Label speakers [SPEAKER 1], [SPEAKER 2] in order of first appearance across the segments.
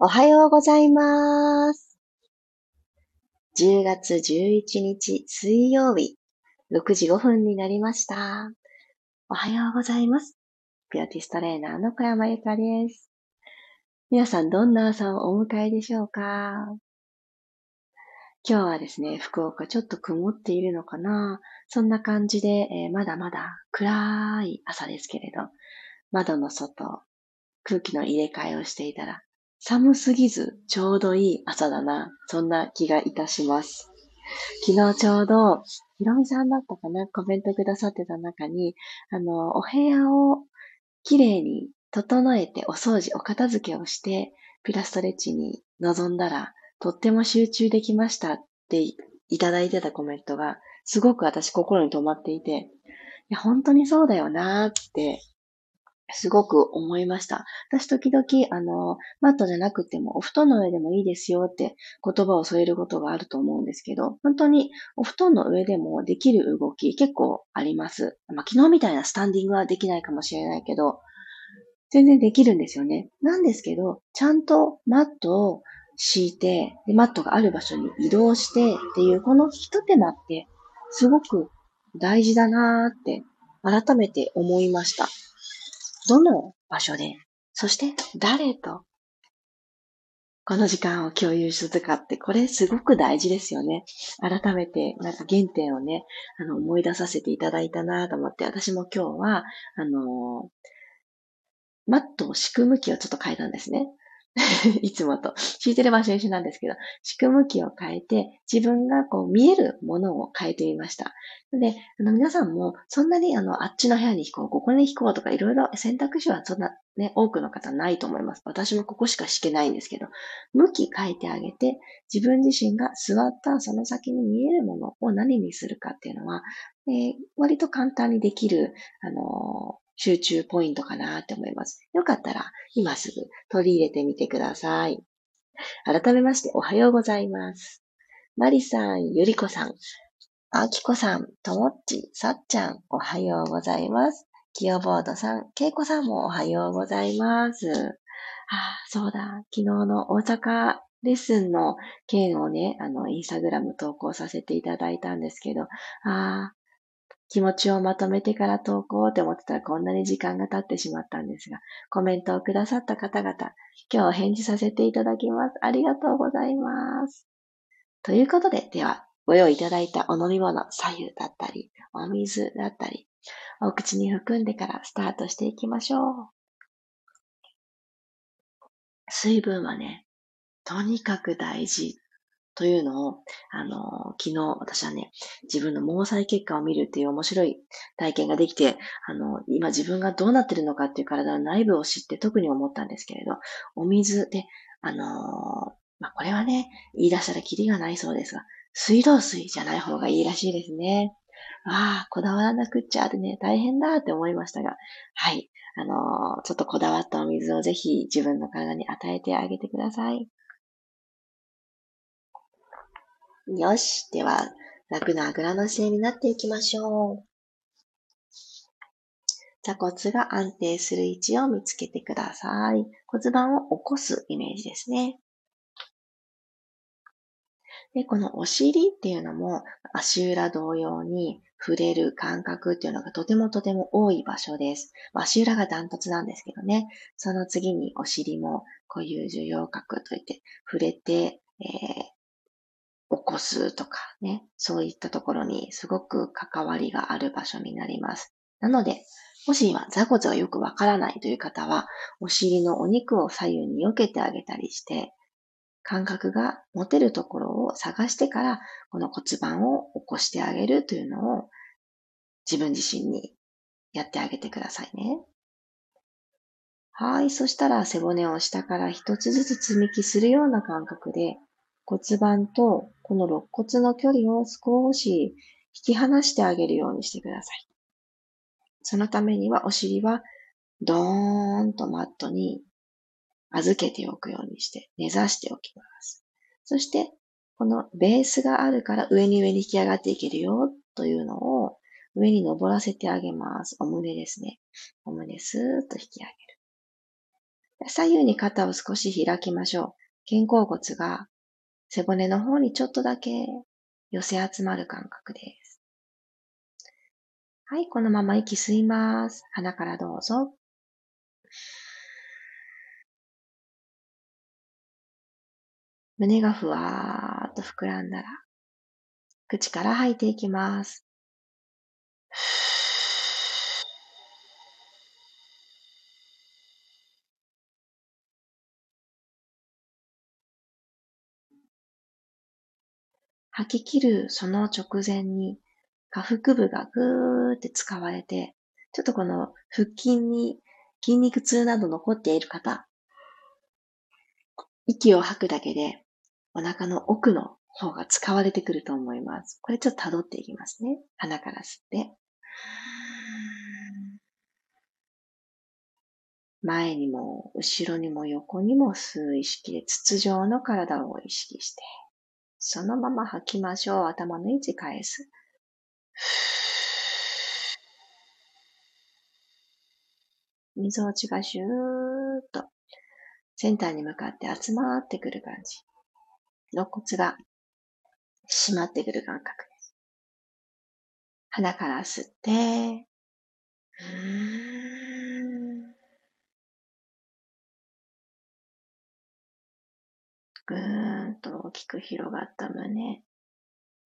[SPEAKER 1] おはようございます。10月11日水曜日、6時5分になりました。おはようございます。ピラティストレーナーの小山由かです。皆さんどんな朝をお迎えでしょうか？今日はですね、福岡ちょっと曇っているのかなそんな感じで、えー、まだまだ暗い朝ですけれど、窓の外、空気の入れ替えをしていたら、寒すぎずちょうどいい朝だな。そんな気がいたします。昨日ちょうど、ひろみさんだったかなコメントくださってた中に、あの、お部屋をきれいに整えてお掃除、お片付けをして、ピラストレッチに臨んだら、とっても集中できましたっていただいてたコメントが、すごく私心に留まっていて、いや、本当にそうだよなーってすごく思いました。私時々、あの、マットじゃなくてもお布団の上でもいいですよって言葉を添えることがあると思うんですけど、本当にお布団の上でもできる動き結構あります。まあ、昨日みたいなスタンディングはできないかもしれないけど、全然できるんですよね。なんですけど、ちゃんとマットを敷いて、でマットがある場所に移動してっていう、この一手間ってすごく大事だなーって改めて思いました。どの場所で、そして誰と、この時間を共有するかって、これすごく大事ですよね。改めて、なんか原点をね、あの、思い出させていただいたなと思って、私も今日は、あのマットを敷く向きをちょっと変えたんですね。いつもと。敷いてる場所一緒なんですけど、敷く向きを変えて、自分がこう見えるものを変えてみました。で、あの皆さんも、そんなにあの、あっちの部屋に引こう、ここに引こうとか、いろいろ選択肢はそんなね、多くの方ないと思います。私もここしか敷けないんですけど、向き変えてあげて、自分自身が座ったその先に見えるものを何にするかっていうのは、えー、割と簡単にできる、あの集中ポイントかなって思います。よかったら今すぐ取り入れてみてください。改めましておはようございます。マリさん、ゆりこさん、あきこさん、ともっち、さっちゃん、おはようございます。キヨボードさん、けいこさんもおはようございます。ああ、そうだ。昨日の大阪レッスンの件をね、あの、インスタグラム投稿させていただいたんですけど、ああ、気持ちをまとめてから投稿って思ってたらこんなに時間が経ってしまったんですが、コメントをくださった方々、今日返事させていただきます。ありがとうございます。ということで、では、ご用意いただいたお飲み物、左右だったり、お水だったり、お口に含んでからスタートしていきましょう。水分はね、とにかく大事というのを、あの、昨日私はね、自分の毛細血管を見るっていう面白い体験ができて、あの、今自分がどうなってるのかっていう体の内部を知って特に思ったんですけれど、お水で、あの、まあ、これはね、言い出したらキリがないそうですが、水道水じゃない方がいいらしいですね。ああ、こだわらなくっちゃってね、大変だって思いましたが、はい。あのちょっとこだわったお水をぜひ自分の体に与えてあげてください。よし。では、楽なあぐらの姿勢になっていきましょう。座骨が安定する位置を見つけてください。骨盤を起こすイメージですね。で、このお尻っていうのも足裏同様に触れる感覚っていうのがとてもとても多い場所です。足裏がダントツなんですけどね。その次にお尻もこういう受容角といって触れて、えー、起こすとかね、そういったところにすごく関わりがある場所になります。なので、もし今座骨がよくわからないという方は、お尻のお肉を左右に避けてあげたりして、感覚が持てるところを探してから、この骨盤を起こしてあげるというのを自分自身にやってあげてくださいね。はい。そしたら背骨を下から一つずつ積み木するような感覚で骨盤とこの肋骨の距離を少し引き離してあげるようにしてください。そのためにはお尻はドーンとマットに預けておくようにして根ざしておきます。そして、このベースがあるから上に上に引き上がっていけるよというのを上に登らせてあげます。お胸ですね。お胸スーッと引き上げる。左右に肩を少し開きましょう。肩甲骨が背骨の方にちょっとだけ寄せ集まる感覚です。はい、このまま息吸います。鼻からどうぞ。胸がふわーっと膨らんだら、口から吐いていきます。吐き切るその直前に下腹部がぐーって使われて、ちょっとこの腹筋に筋肉痛など残っている方、息を吐くだけでお腹の奥の方が使われてくると思います。これちょっと辿っていきますね。鼻から吸って。前にも後ろにも横にも吸う意識で筒状の体を意識して、そのまま吐きましょう。頭の位置返す。水落ちがシューッとセンターに向かって集まってくる感じ。肋骨が締まってくる感覚です。鼻から吸って、ぐーんと大きく広がった胸。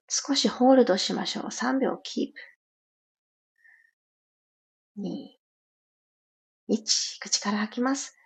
[SPEAKER 1] 少しホールドしましょう。3秒キープ。2、1、口から吐きます。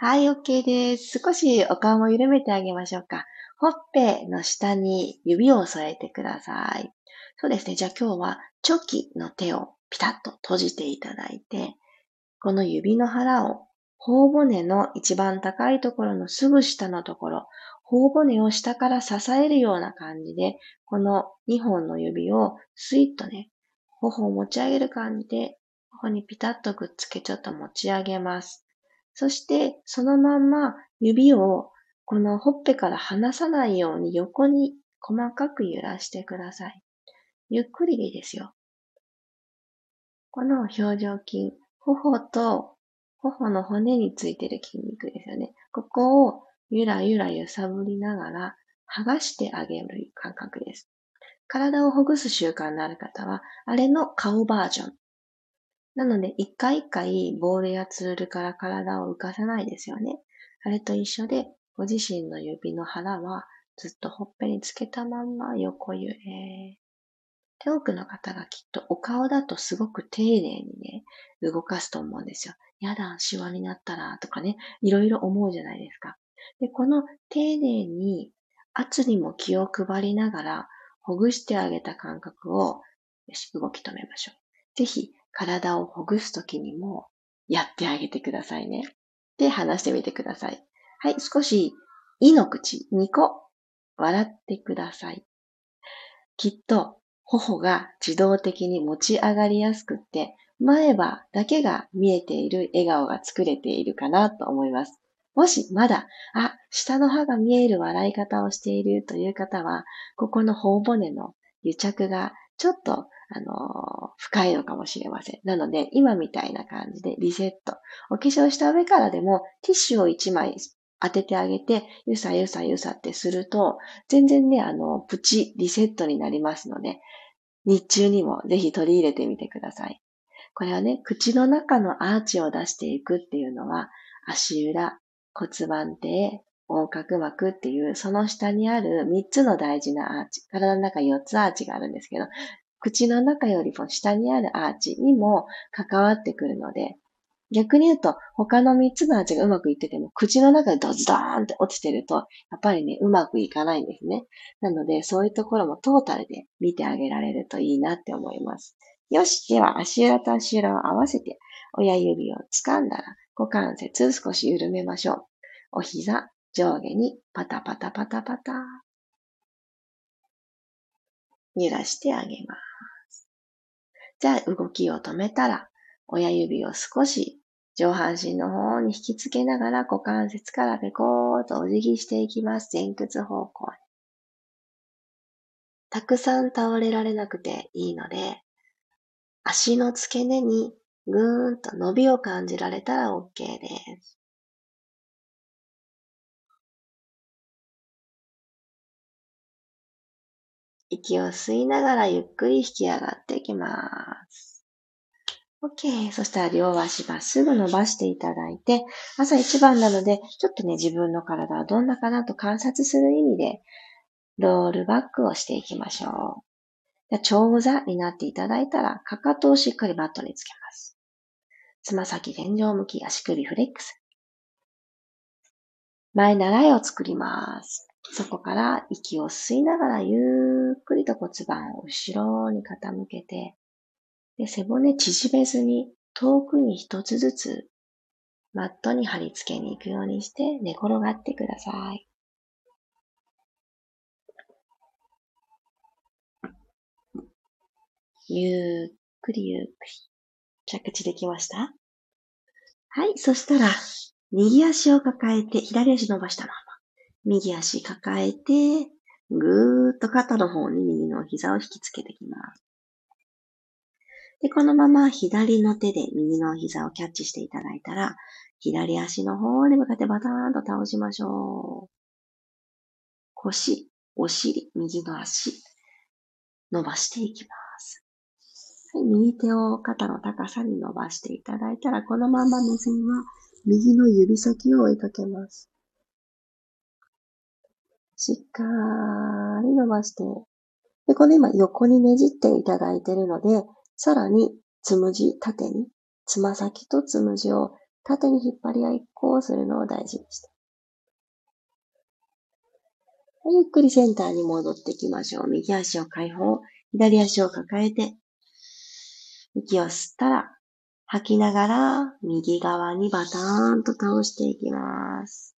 [SPEAKER 1] はい、OK です。少しお顔を緩めてあげましょうか。ほっぺの下に指を添えてください。そうですね。じゃあ今日はチョキの手をピタッと閉じていただいて、この指の腹を頬骨の一番高いところのすぐ下のところ、頬骨を下から支えるような感じで、この2本の指をスイッとね、頬を持ち上げる感じで、頬にピタッとくっつけちょっと持ち上げます。そして、そのまんま指をこのほっぺから離さないように横に細かく揺らしてください。ゆっくりでいいですよ。この表情筋、頬と頬の骨についてる筋肉ですよね。ここをゆらゆら揺さぶりながら剥がしてあげる感覚です。体をほぐす習慣のある方は、あれの顔バージョンなので、一回一回ボールやツールから体を浮かさないですよね。あれと一緒で、ご自身の指の腹はずっとほっぺにつけたまんま横揺れ。で、多くの方がきっとお顔だとすごく丁寧にね、動かすと思うんですよ。やだ、シワになったらとかね、いろいろ思うじゃないですか。で、この丁寧に圧にも気を配りながらほぐしてあげた感覚を、よし、動き止めましょう。ぜひ、体をほぐすときにもやってあげてくださいね。で、話してみてください。はい、少し、いの口、2個、笑ってください。きっと、頬が自動的に持ち上がりやすくって、前歯だけが見えている笑顔が作れているかなと思います。もしまだ、あ、下の歯が見える笑い方をしているという方は、ここの頬骨の癒着がちょっとあの、深いのかもしれません。なので、今みたいな感じでリセット。お化粧した上からでも、ティッシュを1枚当ててあげて、ゆさゆさゆさってすると、全然ね、あの、プチリセットになりますので、日中にもぜひ取り入れてみてください。これはね、口の中のアーチを出していくっていうのは、足裏、骨盤底、横隔膜っていう、その下にある3つの大事なアーチ。体の中4つアーチがあるんですけど、口の中よりも下にあるアーチにも関わってくるので、逆に言うと、他の3つのアーチがうまくいってても、口の中でドズドーンって落ちてると、やっぱりね、うまくいかないんですね。なので、そういうところもトータルで見てあげられるといいなって思います。よし、では足裏と足裏を合わせて、親指を掴んだら、股関節少し緩めましょう。お膝、上下にパタパタパタパタ。揺らしてあげます。じゃあ動きを止めたら、親指を少し上半身の方に引きつけながら股関節からペコーとお辞儀していきます。前屈方向に。たくさん倒れられなくていいので、足の付け根にぐーんと伸びを感じられたら OK です。息を吸いながらゆっくり引き上がっていきます。OK。そしたら両足まっすぐ伸ばしていただいて、朝一番なので、ちょっとね、自分の体はどんなかなと観察する意味で、ロールバックをしていきましょう。長座になっていただいたら、かかとをしっかりマットにつけます。つま先天井向き、足首フレックス。前習いを作ります。そこから息を吸いながらゆっくりと骨盤を後ろに傾けて、で背骨縮めずに遠くに一つずつマットに貼り付けに行くようにして寝転がってください。ゆっくりゆっくり。着地できました？はい。そしたら、右足を抱えて左足伸ばしたまま。右足抱えて、ぐーっと肩の方に右の膝を引きつけてきます。で、このまま左の手で右の膝をキャッチしていただいたら、左足の方に向かってバターンと倒しましょう。腰、お尻、右の足、伸ばしていきます。はい、右手を肩の高さに伸ばしていただいたら、このまま目線は右の指先を追いかけます。しっかり伸ばして、で、この今横にねじっていただいているので、さらにつむじ縦に、つま先とつむじを縦に引っ張り合いっこをするのを大事にして。ゆっくりセンターに戻ってきましょう。右足を解放、左足を抱えて、息を吸ったら、吐きながら右側にバターンと倒していきます。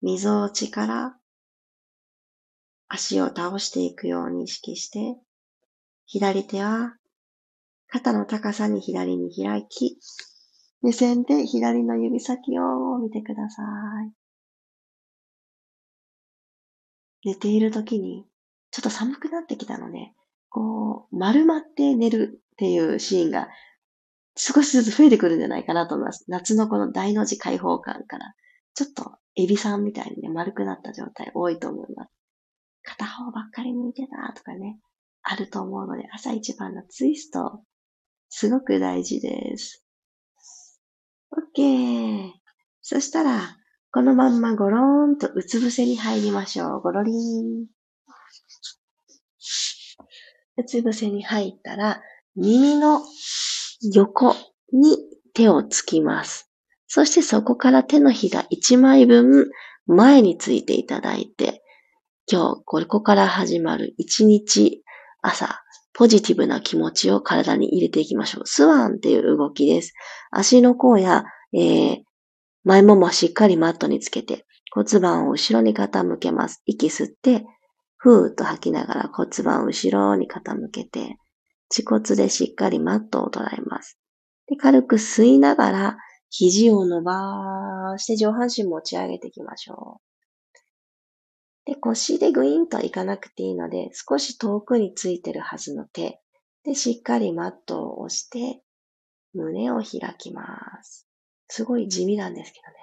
[SPEAKER 1] みぞおちから足を倒していくように意識して、左手は肩の高さに左に開き、目線で左の指先を見てください。寝ている時に、ちょっと寒くなってきたので、こう、丸まって寝るっていうシーンが少しずつ増えてくるんじゃないかなと思います。夏のこの大の字開放感から、ちょっとエビさんみたいにね、丸くなった状態多いと思います。片方ばっかり向いてたとかね、あると思うので、朝一番のツイスト、すごく大事です。OK。そしたら、このまんまゴローンとうつ伏せに入りましょう。ゴロリン。うつ伏せに入ったら、耳の横に手をつきます。そしてそこから手のひら1枚分前についていただいて、今日ここから始まる1日朝、ポジティブな気持ちを体に入れていきましょう。スワンっていう動きです。足の甲や、えー、前ももしっかりマットにつけて骨盤を後ろに傾けます。息吸って、ふーっと吐きながら骨盤を後ろに傾けて、恥骨でしっかりマットを捉えます。で軽く吸いながら肘を伸ばして上半身持ち上げていきましょう。で、腰でグイーンといかなくていいので、少し遠くについてるはずの手。で、しっかりマットを押して、胸を開きます。すごい地味なんですけどね。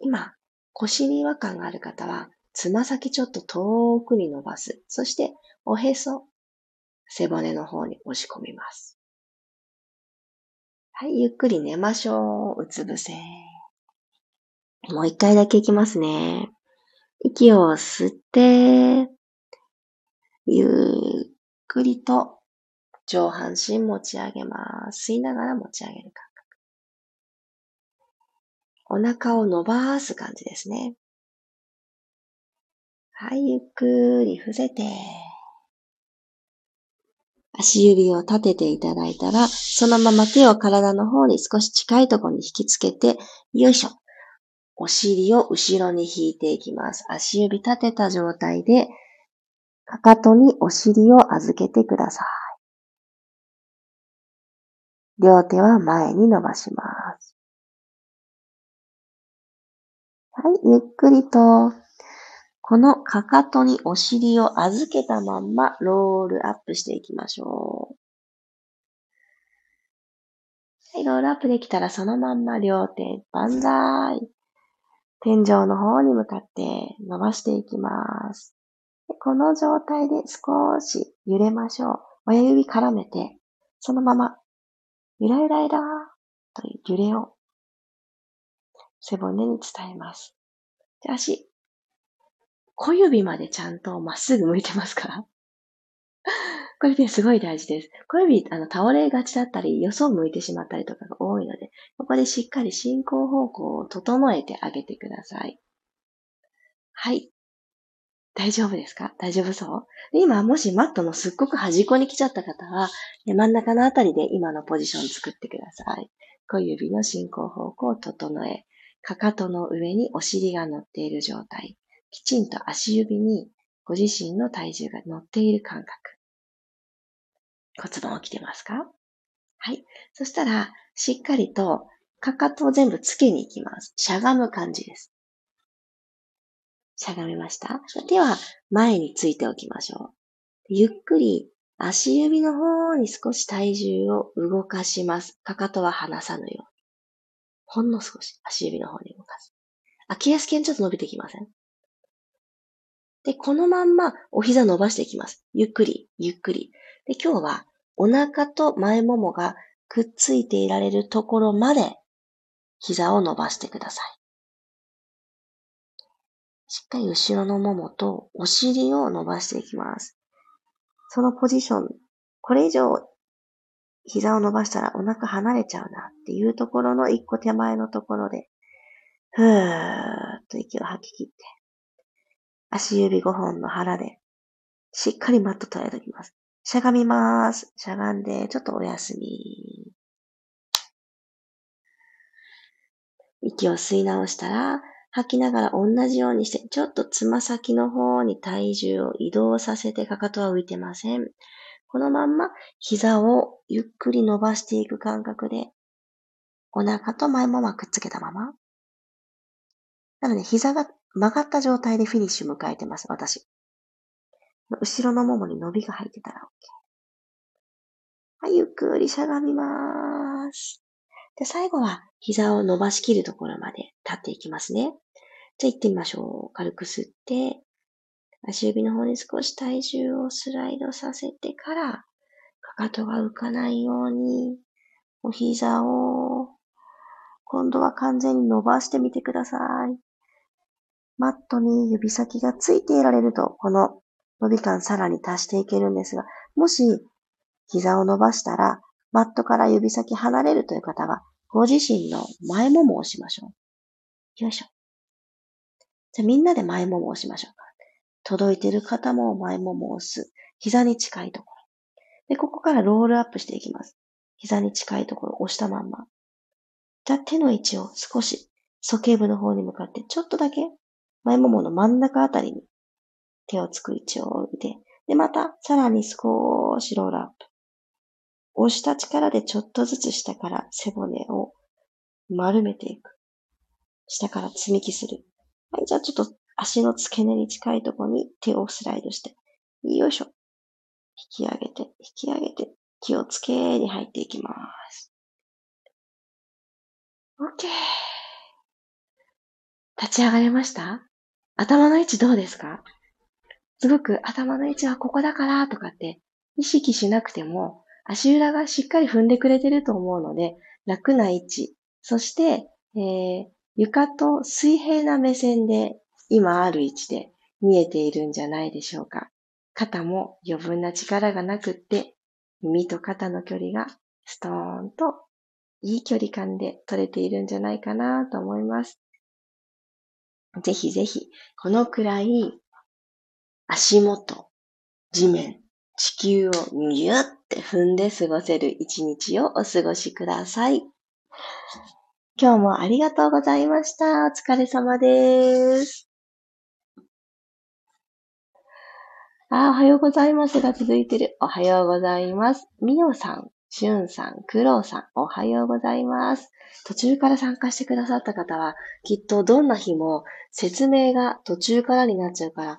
[SPEAKER 1] 今、腰に違和感がある方は、つま先ちょっと遠くに伸ばす。そして、おへそ、背骨の方に押し込みます。はい、ゆっくり寝ましょう。うつ伏せ。もう一回だけいきますね。息を吸って、ゆっくりと上半身持ち上げます。吸いながら持ち上げる感覚。お腹を伸ばす感じですね。はい、ゆっくり伏せて。足指を立てていただいたら、そのまま手を体の方に少し近いところに引きつけて、よいしょ。お尻を後ろに引いていきます。足指立てた状態で、かかとにお尻を預けてください。両手は前に伸ばします。はい、ゆっくりと、このかかとにお尻を預けたまんまロールアップしていきましょう。はい、ロールアップできたらそのまんま両手万歳。天井の方に向かって伸ばしていきます。この状態で少し揺れましょう。親指絡めて、そのまま、ゆらゆらゆらという揺れを背骨に伝えます。で、足、小指までちゃんとまっすぐ向いてますからこれね、すごい大事です。小指、あの、倒れがちだったり、予想向いてしまったりとかが多いので、ここでしっかり進行方向を整えてあげてください。はい。大丈夫ですか？大丈夫そう？今、もしマットのすっごく端っこに来ちゃった方は、真ん中のあたりで今のポジション作ってください。小指の進行方向を整え、かかとの上にお尻が乗っている状態。きちんと足指にご自身の体重が乗っている感覚。骨盤起きてますか？はい。そしたら、しっかりと、かかとを全部つけに行きます。しゃがむ感じです。しゃがみました？では、前についておきましょう。ゆっくり足指の方に少し体重を動かします。かかとは離さぬように。ほんの少し足指の方に動かす。アキレス腱ちょっと伸びてきません？で、このまんまお膝伸ばしていきます。ゆっくり、ゆっくり。で、今日はお腹と前ももがくっついていられるところまで膝を伸ばしてください。しっかり後ろのももとお尻を伸ばしていきます。そのポジション、これ以上膝を伸ばしたらお腹離れちゃうなっていうところの一個手前のところで、ふーっと息を吐き切って、足指5本の腹で、しっかりマット捉えておきます。しゃがみます。しゃがんで、ちょっとお休み。息を吸い直したら、吐きながら同じようにして、ちょっとつま先の方に体重を移動させてかかとは浮いてません。このまんま膝をゆっくり伸ばしていく感覚で、お腹と前ももくっつけたまま。なので膝が曲がった状態でフィニッシュ迎えてます、私。後ろのももに伸びが入ってたら OK。はい、ゆっくりしゃがみます。で、最後は膝を伸ばしきるところまで立っていきますね。じゃあ行ってみましょう。軽く吸って、足指の方に少し体重をスライドさせてから、かかとが浮かないように、お膝を、今度は完全に伸ばしてみてください。マットに指先がついていられると、この伸び感さらに足していけるんですが、もし膝を伸ばしたら、マットから指先離れるという方は、ご自身の前ももをしましょう。よいしょ。じゃあみんなで前ももをしましょうか。届いてる方も前ももを押す。膝に近いところ。で、ここからロールアップしていきます。膝に近いところを押したまんま。じゃあ手の位置を少し鼠径部の方に向かってちょっとだけ前ももの真ん中あたりに手をつく位置を置いて、で、またさらに少しロールアップ。押した力でちょっとずつ下から背骨を丸めていく。下から積み木する。はい、じゃあちょっと足の付け根に近いところに手をスライドして、よいしょ。引き上げて、引き上げて、気をつけに入っていきます。OK。立ち上がれました？頭の位置どうですか？すごく頭の位置はここだからとかって意識しなくても足裏がしっかり踏んでくれてると思うので楽な位置、そして、えー、床と水平な目線で今ある位置で見えているんじゃないでしょうか。肩も余分な力がなくって、耳と肩の距離がストーンといい距離感で取れているんじゃないかなと思います。ぜひぜひ、このくらい足元、地面、地球をギュッて踏んで過ごせる一日をお過ごしください。今日もありがとうございました。お疲れ様です。あ、おはようございますが続いてる。おはようございます。みおさん。しゅんさん、くろうさん、おはようございます。途中から参加してくださった方は、きっとどんな日も説明が途中からになっちゃうから、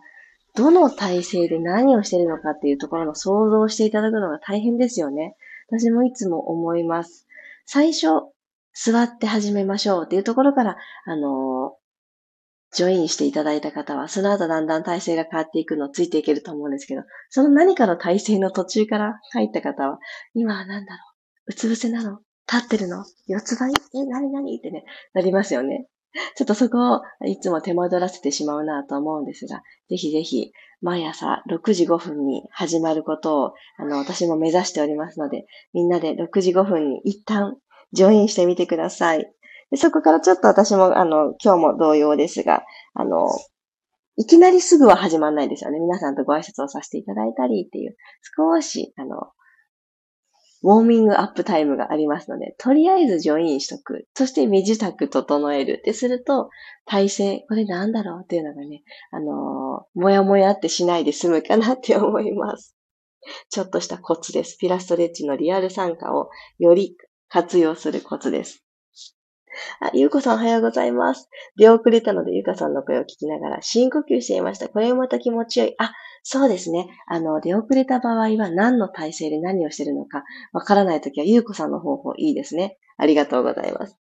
[SPEAKER 1] どの体勢で何をしてるのかっていうところの想像していただくのが大変ですよね。私もいつも思います。最初、座って始めましょうっていうところから、あのジョインしていただいた方は、その後だんだん体勢が変わっていくのをついていけると思うんですけど、その何かの体勢の途中から入った方は、今は何だろううつ伏せなの立ってるの四つ倍え、なになにってね、なりますよね。ちょっとそこをいつも手間取らせてしまうなと思うんですが、ぜひぜひ毎朝6時5分に始まることを、あの、私も目指しておりますので、みんなで6時5分に一旦ジョインしてみてください。でそこからちょっと私も、あの、今日も同様ですが、あの、いきなりすぐは始まんないですよね。皆さんとご挨拶をさせていただいたりっていう、少し、あの、ウォーミングアップタイムがありますので、とりあえずジョインしとく。そして身支度整えるってすると、体勢、これなんだろうっていうのがね、あのー、もやもやってしないで済むかなって思います。ちょっとしたコツです。ピラストレッチのリアル参加をより活用するコツです。あ、ゆうこさんおはようございます。出遅れたのでゆうかさんの声を聞きながら深呼吸していました。これもまた気持ちよい。あ、そうですね。あの、出遅れた場合は何の体勢で何をしてるのかわからないときはゆうこさんの方法いいですね。ありがとうございます。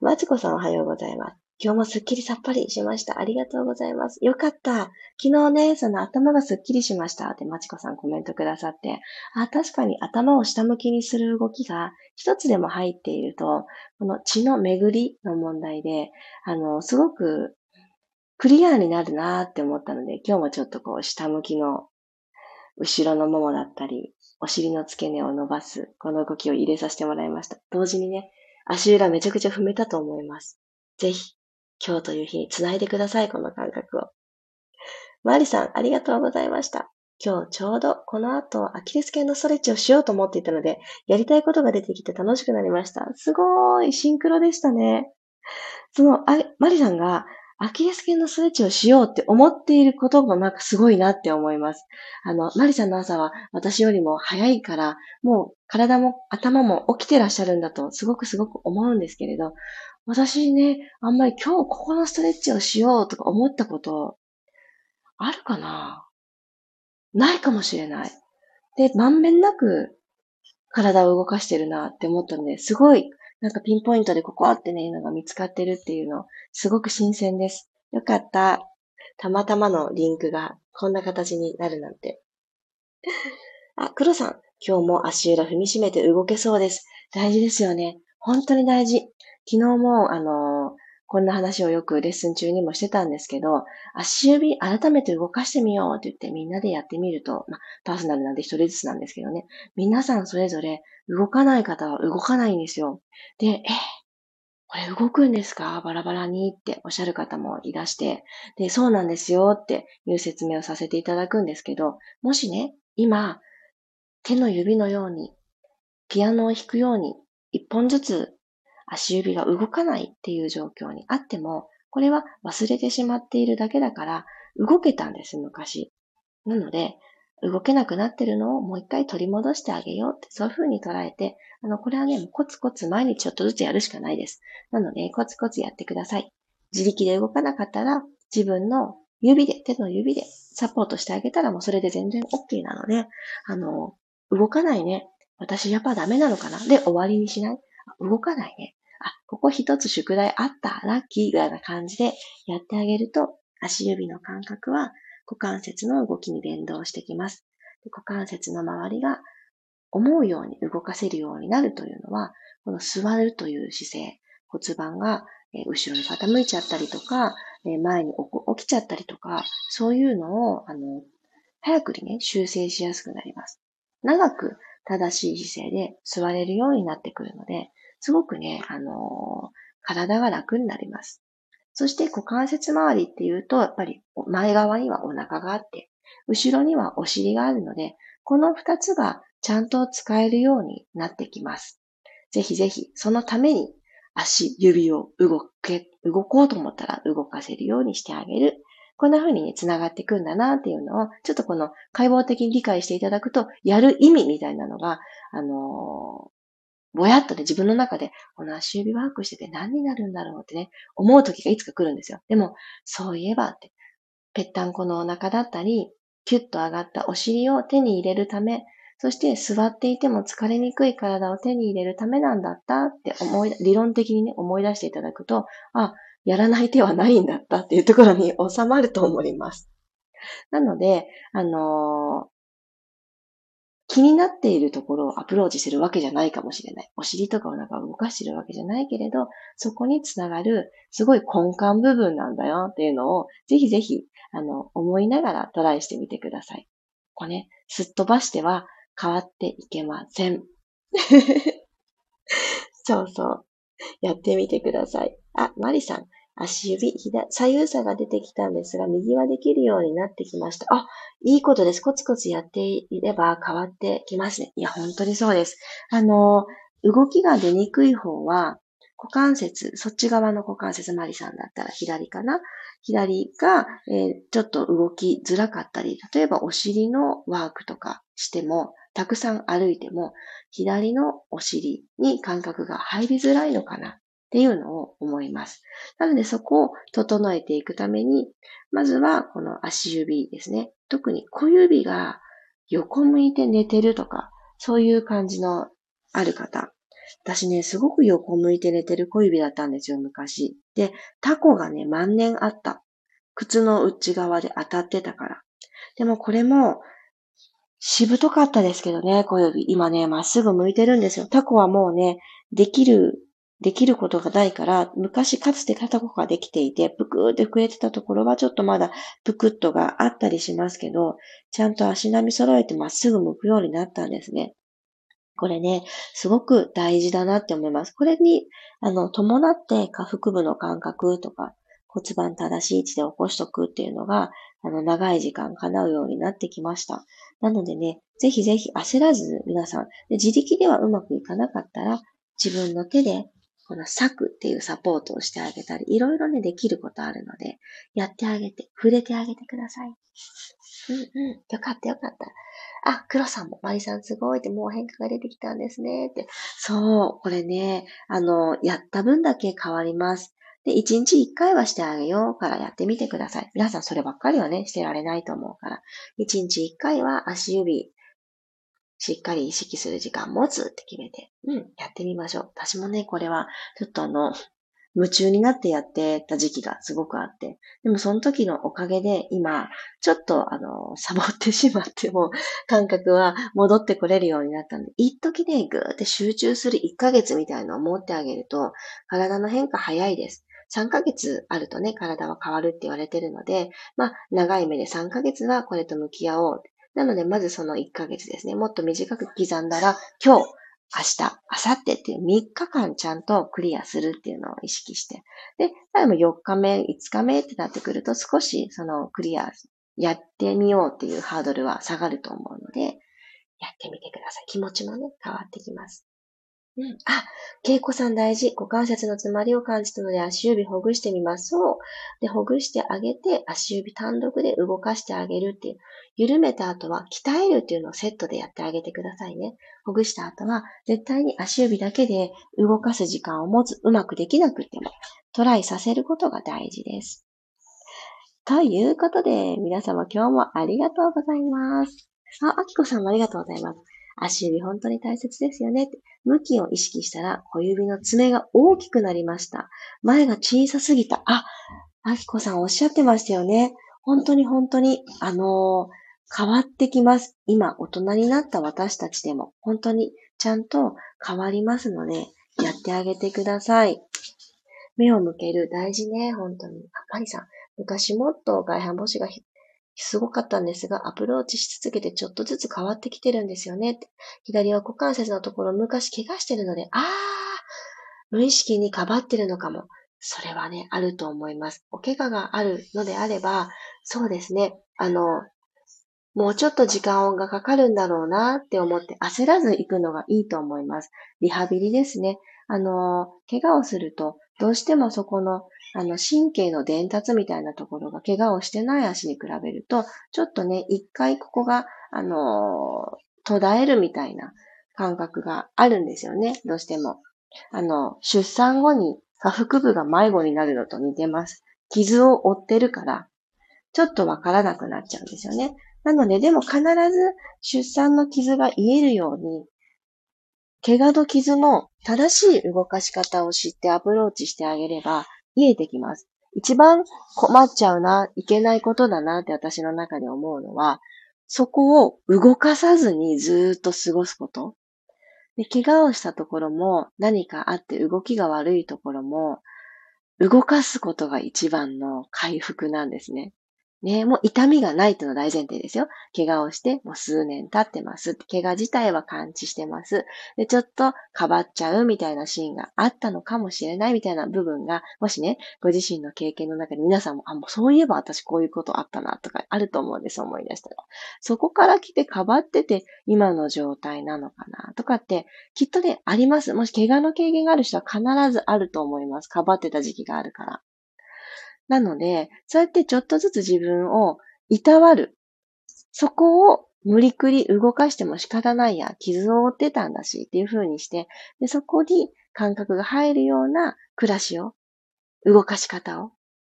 [SPEAKER 1] まちこさんおはようございます。今日もすっきりさっぱりしました。ありがとうございます。よかった。昨日ね、その頭がすっきりしました。ってまちこさんコメントくださって。あ、確かに頭を下向きにする動きが一つでも入っていると、この血の巡りの問題で、あの、すごくクリアになるなって思ったので、今日もちょっとこう下向きの後ろのももだったり、お尻の付け根を伸ばす、この動きを入れさせてもらいました。同時にね、足裏めちゃくちゃ踏めたと思います。ぜひ、今日という日に繋いでください、この感覚を。マリさん、ありがとうございました。今日ちょうどこの後アキレス腱のストレッチをしようと思っていたので、やりたいことが出てきて楽しくなりました。すごーい、シンクロでしたね。その、あマリさんがアキレス腱のストレッチをしようって思っていることもなんかすごいなって思います。あの、マリさんの朝は私よりも早いから、もう体も頭も起きてらっしゃるんだとすごくすごく思うんですけれど、私ね、あんまり今日ここのストレッチをしようとか思ったことあるかな？ないかもしれない。で、まんべんなく体を動かしてるなって思ったので、すごい、なんかピンポイントでここってね、いうのが見つかってるっていうの、すごく新鮮です。よかった。たまたまのリンクがこんな形になるなんて。あ、黒さん、今日も足裏踏みしめて動けそうです。大事ですよね。本当に大事。昨日も、あの、こんな話をよくレッスン中にもしてたんですけど、足指改めて動かしてみようって言ってみんなでやってみると、まあ、パーソナルなんで一人ずつなんですけどね、皆さんそれぞれ動かない方は動かないんですよ。で、え、これ動くんですか？バラバラにっておっしゃる方もいらして、で、そうなんですよっていう説明をさせていただくんですけど、もしね、今、手の指のように、ピアノを弾くように、一本ずつ足指が動かないっていう状況にあっても、これは忘れてしまっているだけだから、動けたんです、昔。なので、動けなくなってるのをもう一回取り戻してあげようって、そういう風に捉えて、あの、これはね、コツコツ毎日ちょっとずつやるしかないです。なので、コツコツやってください。自力で動かなかったら、自分の指で、手の指でサポートしてあげたらもうそれで全然 OK なので、あの、動かないね。私やっぱダメなのかなで終わりにしない。動かないね。あ、ここ一つ宿題あった、ラッキー？ぐらいな感じでやってあげると、足指の感覚は股関節の動きに連動してきます。股関節の周りが思うように動かせるようになるというのは、この座るという姿勢、骨盤が後ろに傾いちゃったりとか、前に起きちゃったりとか、そういうのを、あの、早くにね、修正しやすくなります。長く正しい姿勢で座れるようになってくるので、すごくね、あの体が楽になります。そして股関節周りっていうと、やっぱり前側にはお腹があって、後ろにはお尻があるので、この二つがちゃんと使えるようになってきます。ぜひぜひ、そのために足、指を動け、動こうと思ったら動かせるようにしてあげる。こんな風にね、繋がっていくんだなっていうのを、ちょっとこの解剖的に理解していただくと、やる意味みたいなのが、あのぼやっとね、自分の中で、この足指ワークしてて何になるんだろうってね、思う時がいつか来るんですよ。でも、そういえばって、ぺったんこのお腹だったり、キュッと上がったお尻を手に入れるため、そして座っていても疲れにくい体を手に入れるためなんだったって思い、理論的にね、思い出していただくと、あ、やらない手はないんだったっていうところに収まると思います。なので、あの、気になっているところをアプローチするわけじゃないかもしれない。お尻とかお腹を動かしてるわけじゃないけれど、そこにつながるすごい根幹部分なんだよっていうのを、ぜひぜひ、あの、思いながらトライしてみてください。これね、すっ飛ばしては変わっていけません。そうそう。やってみてください。あ、マリさん。足指、左右差が出てきたんですが、右はできるようになってきました。あ、いいことです。コツコツやっていれば変わってきますね。いや、本当にそうです。あの、動きが出にくい方は、股関節、そっち側の股関節、マリさんだったら左かな？左が、えー、ちょっと動きづらかったり、例えばお尻のワークとかしても、たくさん歩いても、左のお尻に感覚が入りづらいのかな？っていうのを思います。なのでそこを整えていくために、まずはこの足指ですね。特に小指が横向いて寝てるとか、そういう感じのある方。私ね、すごく横向いて寝てる小指だったんですよ、昔。で、タコがね、万年あった。靴の内側で当たってたから。でもこれも、しぶとかったですけどね、小指。今ね、まっすぐ向いてるんですよ。タコはもうね、できるできることがないから、昔かつて肩こができていて、ぷくーって膨れてたところはちょっとまだぷくっとがあったりしますけど、ちゃんと足並み揃えてまっすぐ向くようになったんですね。これね、すごく大事だなって思います。これに、あの、伴って下腹部の感覚とか、骨盤正しい位置で起こしとくっていうのが、あの、長い時間叶うようになってきました。なのでね、ぜひぜひ焦らず皆さん、自力ではうまくいかなかったら、自分の手でこのくっていうサポートをしてあげたり、いろいろね、できることあるので、やってあげて、触れてあげてください。うんうん。よかったよかった。あ、黒さんも、マリさんすごいって、もう変化が出てきたんですね。って。そう、これね、あの、やった分だけ変わります。で、1日1回はしてあげようからやってみてください。皆さんそればっかりはね、してられないと思うから。1日1回は足指、しっかり意識する時間持つって決めて、うん、やってみましょう。私もね、これは、ちょっとあの、夢中になってやってた時期がすごくあって、でもその時のおかげで今、ちょっとあの、サボってしまっても、感覚は戻ってこれるようになったんで、一時ね、ぐーって集中する1ヶ月みたいなのを持ってあげると、体の変化早いです。3ヶ月あるとね、体は変わるって言われてるので、まあ、長い目で3ヶ月はこれと向き合おう。なので、まずその1ヶ月ですね。もっと短く刻んだら、今日、明日、明後日っていう3日間ちゃんとクリアするっていうのを意識して。で、例えば4日目、5日目ってなってくると少しそのクリアやってみようっていうハードルは下がると思うので、やってみてください。気持ちもね、変わってきます。うん。あ、恵子さん大事。股関節の詰まりを感じたので足指ほぐしてみます。そう。で、ほぐしてあげて、足指単独で動かしてあげるっていう。緩めた後は、鍛えるっていうのをセットでやってあげてくださいね。ほぐした後は、絶対に足指だけで動かす時間を持つ。うまくできなくても、トライさせることが大事です。ということで、皆様今日もありがとうございます。あ、あきこさんもありがとうございます。足指本当に大切ですよねって。向きを意識したら小指の爪が大きくなりました。前が小さすぎた。あ、あきこさんおっしゃってましたよね。本当に本当に、あのー、変わってきます。今、大人になった私たちでも、本当にちゃんと変わりますので、やってあげてください。目を向ける大事ね、本当に。あ、マリさん、昔もっと外反母趾がすごかったんですが、アプローチし続けてちょっとずつ変わってきてるんですよね。左は股関節のところ昔怪我してるので、あー、無意識にかばってるのかも。それはね、あると思います。お怪我があるのであれば、そうですね、あの、もうちょっと時間がかかるんだろうなって思って焦らず行くのがいいと思います。リハビリですね。あの、怪我をするとどうしてもそこの、あの、神経の伝達みたいなところが怪我をしてない足に比べると、ちょっとね、一回ここが、あの途絶えるみたいな感覚があるんですよね、どうしても。あの、出産後に下腹部が迷子になるのと似てます。傷を負ってるから、ちょっとわからなくなっちゃうんですよね。なので、でも必ず出産の傷が癒えるように、怪我の傷も正しい動かし方を知ってアプローチしてあげれば癒えてきます。一番困っちゃうな、いけないことだなって私の中で思うのは、そこを動かさずにずっと過ごすこと。で、怪我をしたところも何かあって動きが悪いところも動かすことが一番の回復なんですね。ね、もう痛みがないというのは大前提ですよ。怪我をして、もう数年経ってます。怪我自体は感知してます。で、ちょっとかばっちゃうみたいなシーンがあったのかもしれないみたいな部分が、もしね、ご自身の経験の中で皆さんも、あ、もうそういえば私こういうことあったなとかあると思うんです、思い出したら。そこから来てかばってて、今の状態なのかなとかって、きっとね、あります。もし怪我の経験がある人は必ずあると思います。かばってた時期があるから。なので、そうやってちょっとずつ自分をいたわる。そこを無理くり動かしても仕方ないや、傷を負ってたんだしっていう風にして、でそこに感覚が入るような暮らしを、動かし方を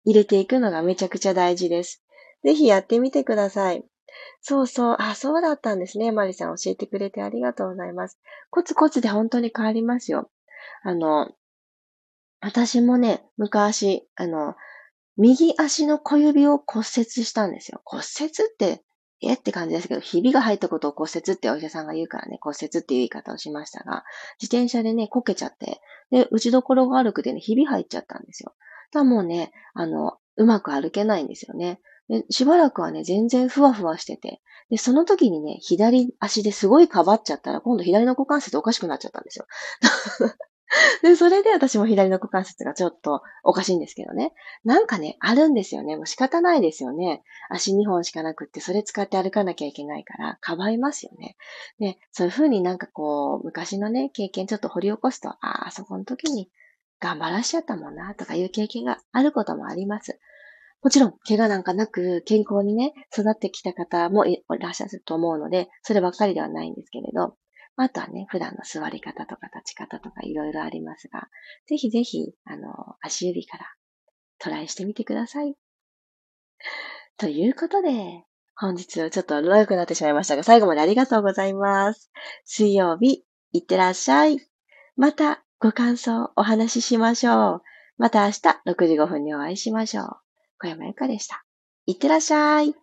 [SPEAKER 1] 入れていくのがめちゃくちゃ大事です。ぜひやってみてください。そうそう。あ、そうだったんですね。マリさん教えてくれてありがとうございます。コツコツで本当に変わりますよ。あの、私もね、昔、あの、右足の小指を骨折したんですよ。骨折って、えって感じですけど、ひびが入ったことを骨折ってお医者さんが言うからね、骨折っていう言い方をしましたが、自転車でね、こけちゃって、で、打ちどころが悪くてね、ひび入っちゃったんですよ。ただもうね、あの、うまく歩けないんですよね。で、しばらくはね、全然ふわふわしてて、で、その時にね、左足ですごいかばっちゃったら、今度左の股関節おかしくなっちゃったんですよ。で、それで私も左の股関節がちょっとおかしいんですけどね。なんかね、あるんですよね。もう仕方ないですよね。足2本しかなくって、それ使って歩かなきゃいけないから、かばいますよね。で、そういうふうになんかこう、昔のね、経験ちょっと掘り起こすと、ああ、そこの時に頑張らしちゃったもんな、とかいう経験があることもあります。もちろん、怪我なんかなく、健康にね、育ってきた方もいらっしゃると思うので、そればっかりではないんですけれど、あとはね、普段の座り方とか立ち方とかいろいろありますが、ぜひぜひ、あの、足指からトライしてみてください。ということで、本日はちょっと長くなってしまいましたが、最後までありがとうございます。水曜日、いってらっしゃい。またご感想お話ししましょう。また明日6時5分にお会いしましょう。小山由かでした。いってらっしゃい。